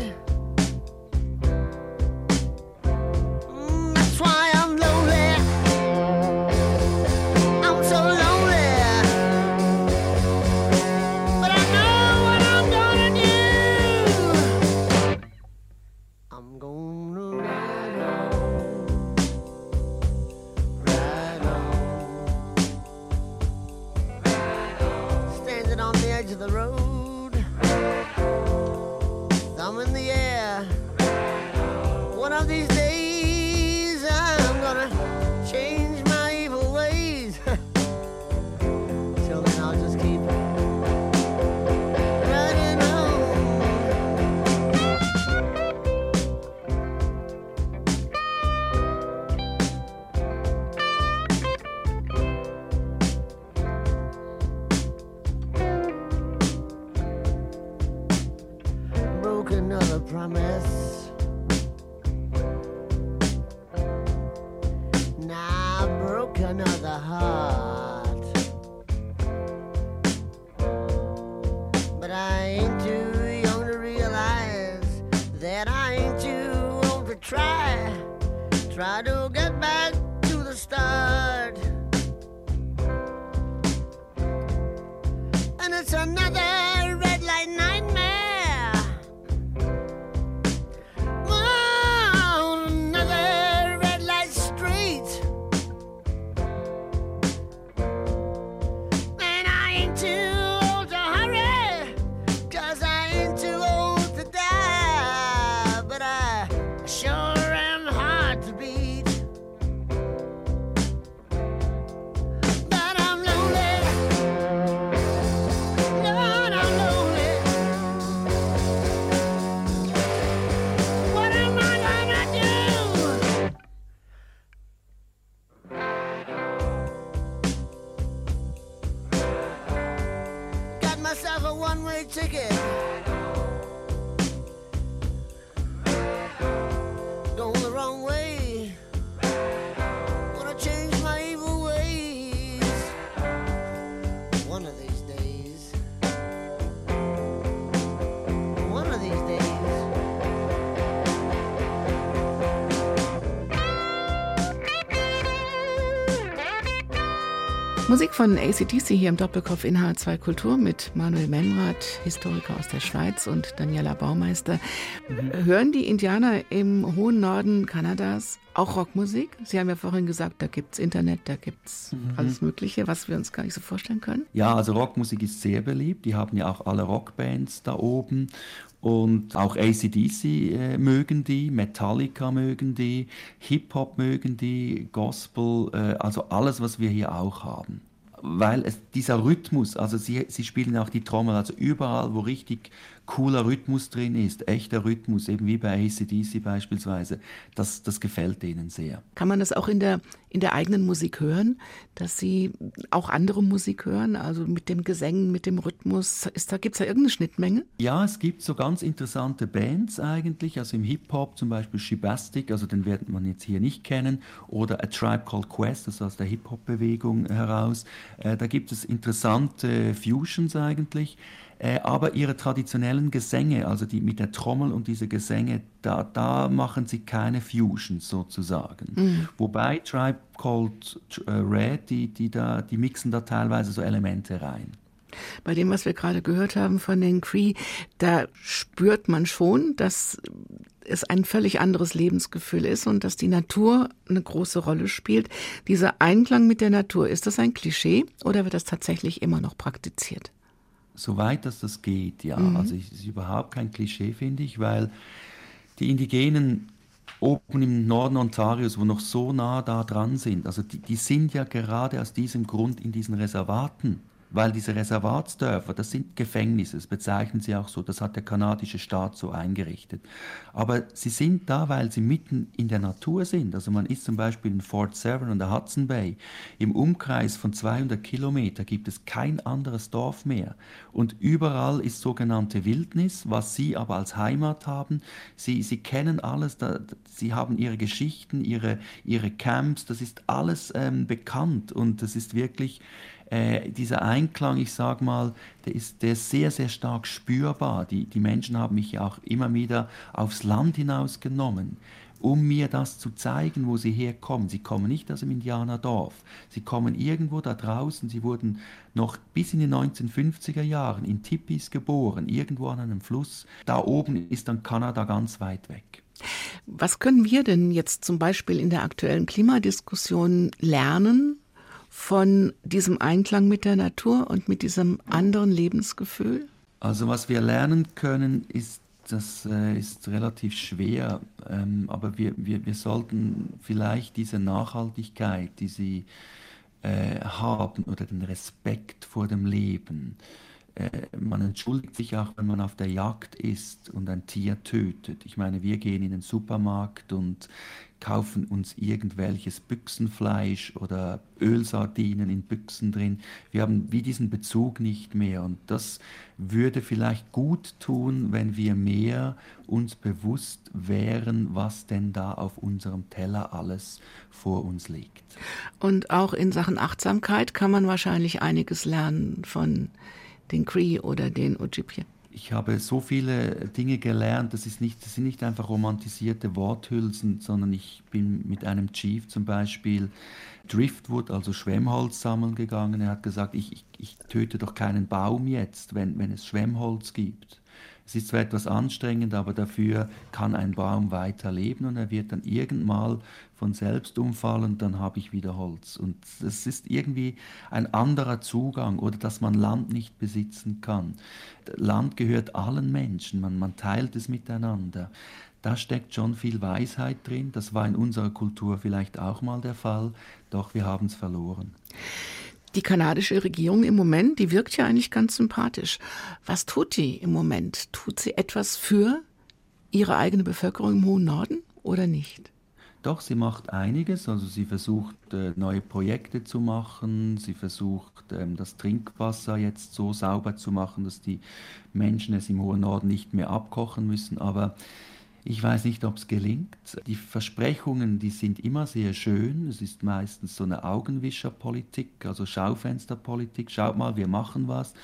Musik von ACDC hier im Doppelkopf in H2 Kultur mit Manuel Menrath, Historiker aus der Schweiz und Daniela Baumeister. Hören die Indianer im hohen Norden Kanadas auch Rockmusik? Sie haben ja vorhin gesagt, da gibt's Internet, da gibt's alles Mögliche, was wir uns gar nicht so vorstellen können. Ja, also Rockmusik ist sehr beliebt. Die haben ja auch alle Rockbands da oben. Und auch ACDC äh, mögen die, Metallica mögen die, Hip-Hop mögen die, Gospel, äh, also alles, was wir hier auch haben. Weil es, dieser Rhythmus, also sie, sie spielen auch die Trommel, also überall, wo richtig cooler Rhythmus drin ist, echter Rhythmus, eben wie bei ACDC beispielsweise, das, das gefällt denen sehr. Kann man das auch in der, in der eigenen Musik hören, dass Sie auch andere Musik hören, also mit dem Gesängen, mit dem Rhythmus? Ist da, gibt's da irgendeine Schnittmenge? Ja, es gibt so ganz interessante Bands eigentlich, also im Hip-Hop zum Beispiel Shibastic, also den wird man jetzt hier nicht kennen, oder A Tribe Called Quest, das ist aus der Hip-Hop-Bewegung heraus. Äh, da gibt es interessante Fusions eigentlich. Äh, aber ihre traditionellen Gesänge, also die mit der Trommel und diese Gesänge, da, da machen sie keine Fusions sozusagen. Wobei Tribe Called äh, Red, die, die, da, die mixen da teilweise so Elemente rein. Bei dem, was wir gerade gehört haben von den Cree, da spürt man schon, dass es ein völlig anderes Lebensgefühl ist und dass die Natur eine große Rolle spielt. Dieser Einklang mit der Natur, ist das ein Klischee oder wird das tatsächlich immer noch praktiziert? Soweit dass das geht, ja. Also es ist überhaupt kein Klischee, finde ich, weil die Indigenen oben im Norden Ontarios, wo noch so nah da dran sind, also die, die sind ja gerade aus diesem Grund in diesen Reservaten. Weil diese Reservatsdörfer, das sind Gefängnisse, das bezeichnen sie auch so, das hat der kanadische Staat so eingerichtet. Aber sie sind da, weil sie mitten in der Natur sind. Also man ist zum Beispiel in Fort Severn und der Hudson Bay. Im Umkreis von 200 Kilometer gibt es kein anderes Dorf mehr. Und überall ist sogenannte Wildnis, was sie aber als Heimat haben. Sie, sie kennen alles, da, sie haben ihre Geschichten, ihre, ihre Camps, das ist alles ähm, bekannt und das ist wirklich äh, dieser Einklang, ich sag mal, der ist, der ist sehr, sehr stark spürbar. Die, die Menschen haben mich ja auch immer wieder aufs Land hinausgenommen, um mir das zu zeigen, wo sie herkommen. Sie kommen nicht aus dem Indianerdorf. Sie kommen irgendwo da draußen. Sie wurden noch bis in die 1950er Jahren in Tipis geboren, irgendwo an einem Fluss. Da oben ist dann Kanada ganz weit weg. Was können wir denn jetzt zum Beispiel in der aktuellen Klimadiskussion lernen von diesem Einklang mit der Natur und mit diesem anderen Lebensgefühl? Also was wir lernen können, ist, das äh, ist relativ schwer, ähm, aber wir, wir, wir sollten vielleicht diese Nachhaltigkeit, die sie äh, haben oder den Respekt vor dem Leben, man entschuldigt sich auch, wenn man auf der Jagd ist und ein Tier tötet. Ich meine, wir gehen in den Supermarkt und kaufen uns irgendwelches Büchsenfleisch oder Ölsardinen in Büchsen drin. Wir haben wie diesen Bezug nicht mehr und das würde vielleicht gut tun, wenn wir mehr uns bewusst wären, was denn da auf unserem Teller alles vor uns liegt. Und auch in Sachen Achtsamkeit kann man wahrscheinlich einiges lernen von den Cree oder den Ojibwe. ich habe so viele Dinge gelernt, das, ist nicht, das sind nicht einfach romantisierte Worthülsen, sondern ich bin mit einem Chief zum Beispiel Driftwood, also Schwemmholz sammeln gegangen. Er hat gesagt, ich, ich, ich töte doch keinen Baum jetzt, wenn, wenn es Schwemmholz gibt. Es ist zwar etwas anstrengend, aber dafür kann ein Baum weiterleben und er wird dann irgendwann von selbst umfallen, dann habe ich wieder Holz. Und das ist irgendwie ein anderer Zugang oder dass man Land nicht besitzen kann. Land gehört allen Menschen, man, man teilt es miteinander. Da steckt schon viel Weisheit drin. Das war in unserer Kultur vielleicht auch mal der Fall, doch wir haben es verloren. Die kanadische Regierung im Moment, die wirkt ja eigentlich ganz sympathisch. Was tut die im Moment? Tut sie etwas für ihre eigene Bevölkerung im hohen Norden oder nicht? Doch, sie macht einiges. Also sie versucht äh, neue Projekte zu machen. Sie versucht ähm, das Trinkwasser jetzt so sauber zu machen, dass die Menschen es im hohen Norden nicht mehr abkochen müssen. Aber ich weiß nicht, ob es gelingt. Die Versprechungen, die sind immer sehr schön. Es ist meistens so eine Augenwischerpolitik, also Schaufensterpolitik. Schaut mal, wir machen was.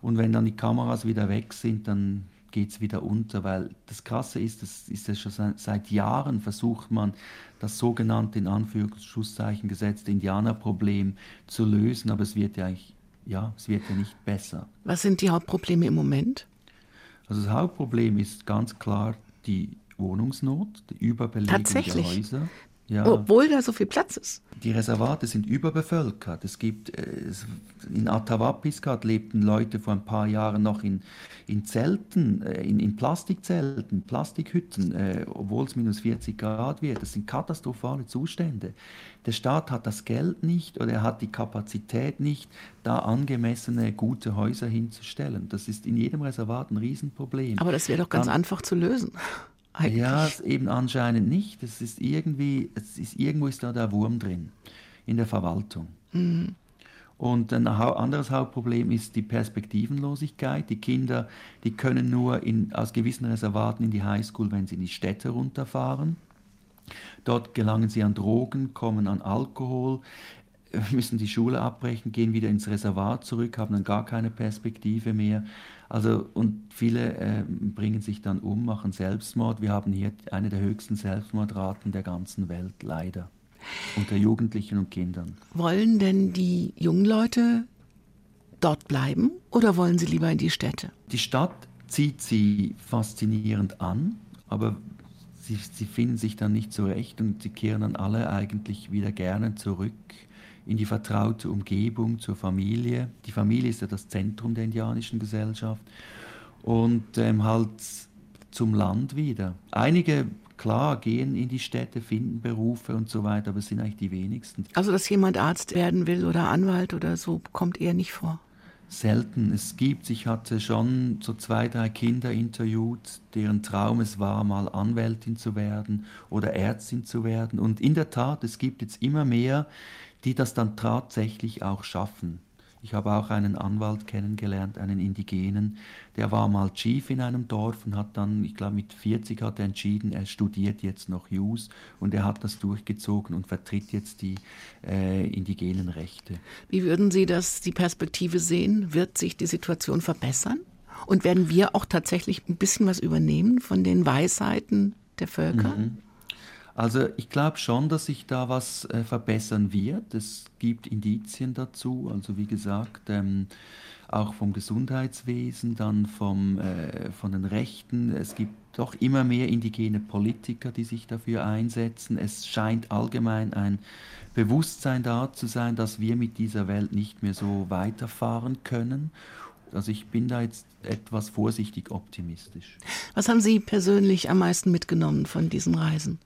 Und wenn dann die Kameras wieder weg sind, dann geht es wieder unter, weil das Krasse ist, das ist ja schon seit Jahren versucht man, das sogenannte, in Anführungszeichen gesetzte Indianerproblem zu lösen, aber es wird ja eigentlich, ja, es wird ja nicht besser. Was sind die Hauptprobleme im Moment? Also das Hauptproblem ist ganz klar die Wohnungsnot, die Überbelegung der Häuser. Ja. Obwohl da so viel Platz ist. Die Reservate sind überbevölkert. Es gibt, äh, in Atawapiskat lebten Leute vor ein paar Jahren noch in, in Zelten, äh, in, in Plastikzelten, Plastikhütten, äh, obwohl es minus 40 Grad wird. Das sind katastrophale Zustände. Der Staat hat das Geld nicht oder er hat die Kapazität nicht, da angemessene, gute Häuser hinzustellen. Das ist in jedem Reservat ein Riesenproblem. Aber das wäre doch ganz Dann, einfach zu lösen. Eigentlich. Ja, eben anscheinend nicht. Es ist irgendwie, es ist, irgendwo ist da der Wurm drin, in der Verwaltung. Mhm. Und ein anderes Hauptproblem ist die Perspektivenlosigkeit. Die Kinder, die können nur in, aus gewissen Reservaten in die Highschool, wenn sie in die Städte runterfahren. Dort gelangen sie an Drogen, kommen an Alkohol, müssen die Schule abbrechen, gehen wieder ins Reservat zurück, haben dann gar keine Perspektive mehr. Also, und viele äh, bringen sich dann um, machen Selbstmord. Wir haben hier eine der höchsten Selbstmordraten der ganzen Welt, leider. Unter Jugendlichen und Kindern. Wollen denn die jungen Leute dort bleiben oder wollen sie lieber in die Städte? Die Stadt zieht sie faszinierend an, aber sie, sie finden sich dann nicht zurecht und sie kehren dann alle eigentlich wieder gerne zurück in die vertraute Umgebung, zur Familie. Die Familie ist ja das Zentrum der indianischen Gesellschaft. Und ähm, halt zum Land wieder. Einige, klar, gehen in die Städte, finden Berufe und so weiter, aber es sind eigentlich die wenigsten. Also, dass jemand Arzt werden will oder Anwalt oder so, kommt eher nicht vor? Selten. Es gibt, ich hatte schon so zwei, drei Kinder interviewt, deren Traum es war, mal Anwältin zu werden oder Ärztin zu werden. Und in der Tat, es gibt jetzt immer mehr, die das dann tatsächlich auch schaffen. Ich habe auch einen Anwalt kennengelernt, einen Indigenen, der war mal Chief in einem Dorf und hat dann, ich glaube mit 40 hat er entschieden, er studiert jetzt noch Jus und er hat das durchgezogen und vertritt jetzt die äh, indigenen Rechte. Wie würden Sie das, die Perspektive sehen? Wird sich die Situation verbessern? Und werden wir auch tatsächlich ein bisschen was übernehmen von den Weisheiten der Völker? Mhm. Also ich glaube schon, dass sich da was äh, verbessern wird. Es gibt Indizien dazu. Also wie gesagt, ähm, auch vom Gesundheitswesen, dann vom, äh, von den Rechten. Es gibt doch immer mehr indigene Politiker, die sich dafür einsetzen. Es scheint allgemein ein Bewusstsein da zu sein, dass wir mit dieser Welt nicht mehr so weiterfahren können. Also ich bin da jetzt etwas vorsichtig optimistisch. Was haben Sie persönlich am meisten mitgenommen von diesen Reisen?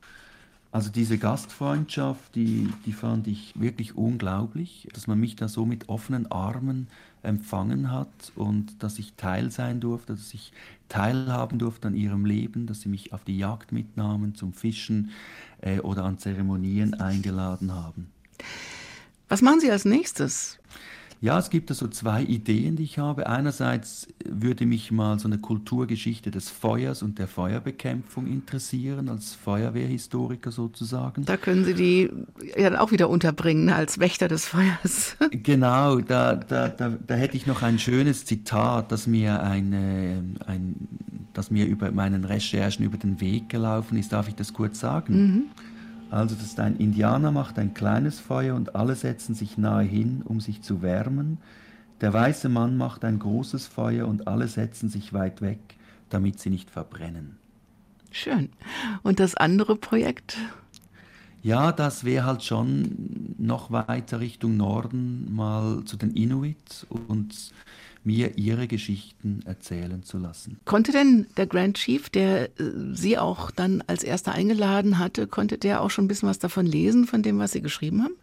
Also diese Gastfreundschaft, die, die fand ich wirklich unglaublich, dass man mich da so mit offenen Armen empfangen hat und dass ich Teil sein durfte, dass ich teilhaben durfte an ihrem Leben, dass sie mich auf die Jagd mitnahmen, zum Fischen äh, oder an Zeremonien eingeladen haben. Was machen Sie als nächstes? Ja, es gibt da so zwei Ideen, die ich habe. Einerseits würde mich mal so eine Kulturgeschichte des Feuers und der Feuerbekämpfung interessieren, als Feuerwehrhistoriker sozusagen. Da können Sie die ja auch wieder unterbringen als Wächter des Feuers. Genau, da, da, da, da hätte ich noch ein schönes Zitat, das mir, eine, ein, das mir über meinen Recherchen über den Weg gelaufen ist. Darf ich das kurz sagen? Mhm. Also, dass ein Indianer macht ein kleines Feuer und alle setzen sich nahe hin, um sich zu wärmen. Der weiße Mann macht ein großes Feuer und alle setzen sich weit weg, damit sie nicht verbrennen. Schön. Und das andere Projekt? Ja, das wäre halt schon noch weiter Richtung Norden, mal zu den Inuit und mir ihre Geschichten erzählen zu lassen. Konnte denn der Grand Chief, der äh, Sie auch dann als erster eingeladen hatte, konnte der auch schon ein bisschen was davon lesen, von dem, was Sie geschrieben haben?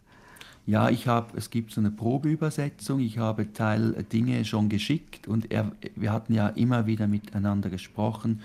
Ja, ich habe, es gibt so eine Probeübersetzung, ich habe Teil Dinge schon geschickt und er, wir hatten ja immer wieder miteinander gesprochen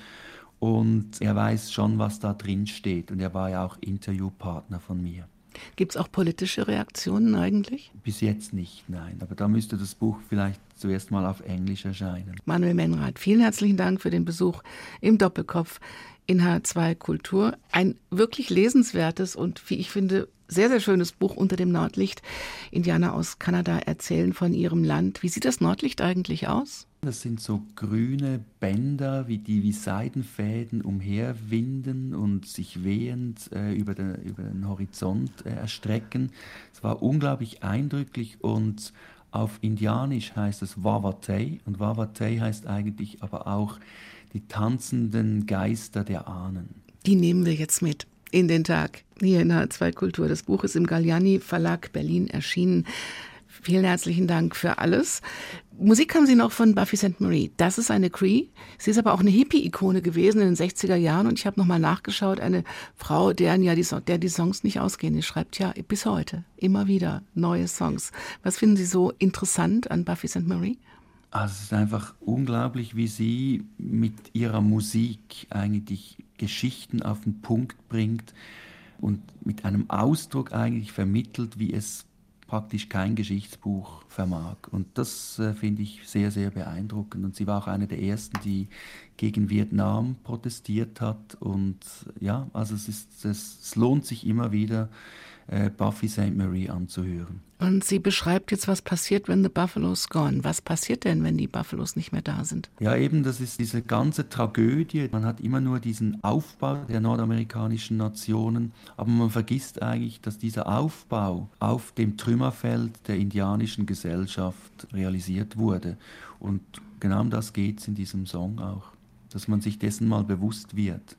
und er weiß schon, was da drin steht und er war ja auch Interviewpartner von mir. Gibt es auch politische Reaktionen eigentlich? Bis jetzt nicht, nein. Aber da müsste das Buch vielleicht zuerst mal auf Englisch erscheinen. Manuel Menrath, vielen herzlichen Dank für den Besuch im Doppelkopf in H2 Kultur. Ein wirklich lesenswertes und, wie ich finde, sehr, sehr schönes Buch unter dem Nordlicht. Indianer aus Kanada erzählen von ihrem Land. Wie sieht das Nordlicht eigentlich aus? Das sind so grüne Bänder, wie die wie Seidenfäden umherwinden und sich wehend äh, über, den, über den Horizont äh, erstrecken. Es war unglaublich eindrücklich und auf Indianisch heißt es Wawatei und Wawatei heißt eigentlich aber auch die tanzenden Geister der Ahnen. Die nehmen wir jetzt mit in den Tag hier in H2 Kultur. Das Buch ist im Galliani Verlag Berlin erschienen. Vielen herzlichen Dank für alles. Musik haben Sie noch von Buffy St. Marie. Das ist eine Cree. Sie ist aber auch eine Hippie-Ikone gewesen in den 60er Jahren und ich habe nochmal nachgeschaut. Eine Frau, deren ja die, der die Songs nicht ausgehen. Die schreibt ja bis heute immer wieder neue Songs. Was finden Sie so interessant an Buffy St. Marie? Also es ist einfach unglaublich, wie sie mit ihrer Musik eigentlich Geschichten auf den Punkt bringt und mit einem Ausdruck eigentlich vermittelt, wie es praktisch kein Geschichtsbuch vermag. Und das äh, finde ich sehr, sehr beeindruckend. Und sie war auch eine der ersten, die gegen Vietnam protestiert hat. Und ja, also es, ist, es, es lohnt sich immer wieder, äh, Buffy St. Marie anzuhören. Und sie beschreibt jetzt, was passiert, wenn the Buffalo's gone. Was passiert denn, wenn die Buffalos nicht mehr da sind? Ja, eben, das ist diese ganze Tragödie. Man hat immer nur diesen Aufbau der nordamerikanischen Nationen, aber man vergisst eigentlich, dass dieser Aufbau auf dem Trümmerfeld der indianischen Gesellschaft realisiert wurde. Und genau um das geht es in diesem Song auch, dass man sich dessen mal bewusst wird.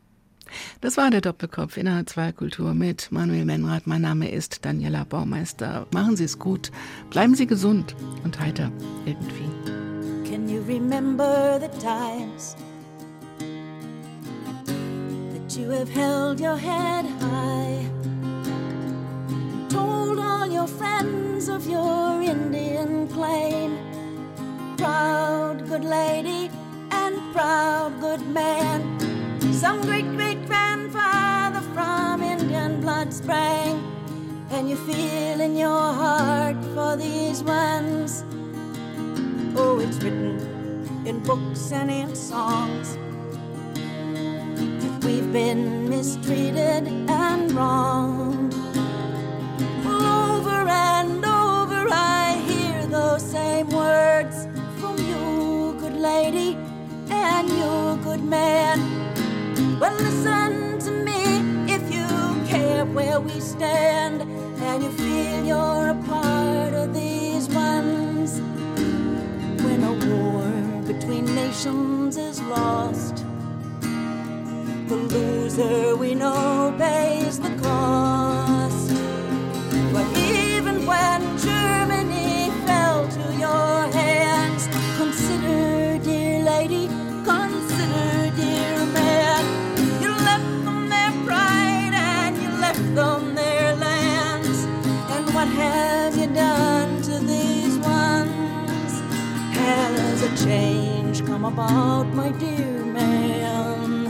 Das war der Doppelkopf in der 2 Kultur mit Manuel Menrath. Mein Name ist Daniela Baumeister. Machen Sie es gut. Bleiben Sie gesund und heiter irgendwie. Can you remember the times that you have held your head high? Told all your friends of your Indian claim. Proud good lady and proud good man. Some great great grandfather from Indian blood sprang, and you feel in your heart for these ones. Oh, it's written in books and in songs. We've been mistreated and wronged. Over and over, I hear those same words from you, good lady, and you, good man. Well, listen to me if you care where we stand and you feel you're a part of these ones. When a war between nations is lost, the loser we know pays the cost. About, my dear man?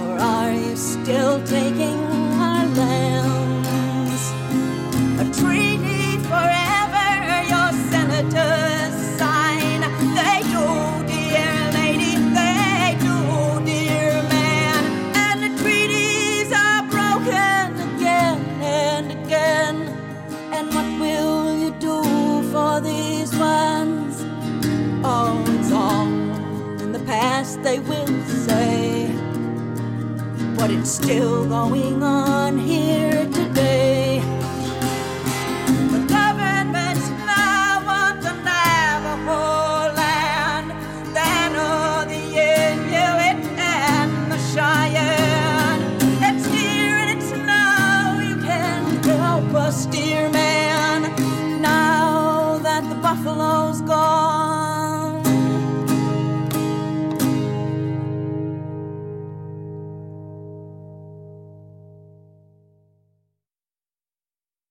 Or are you still taking still going on here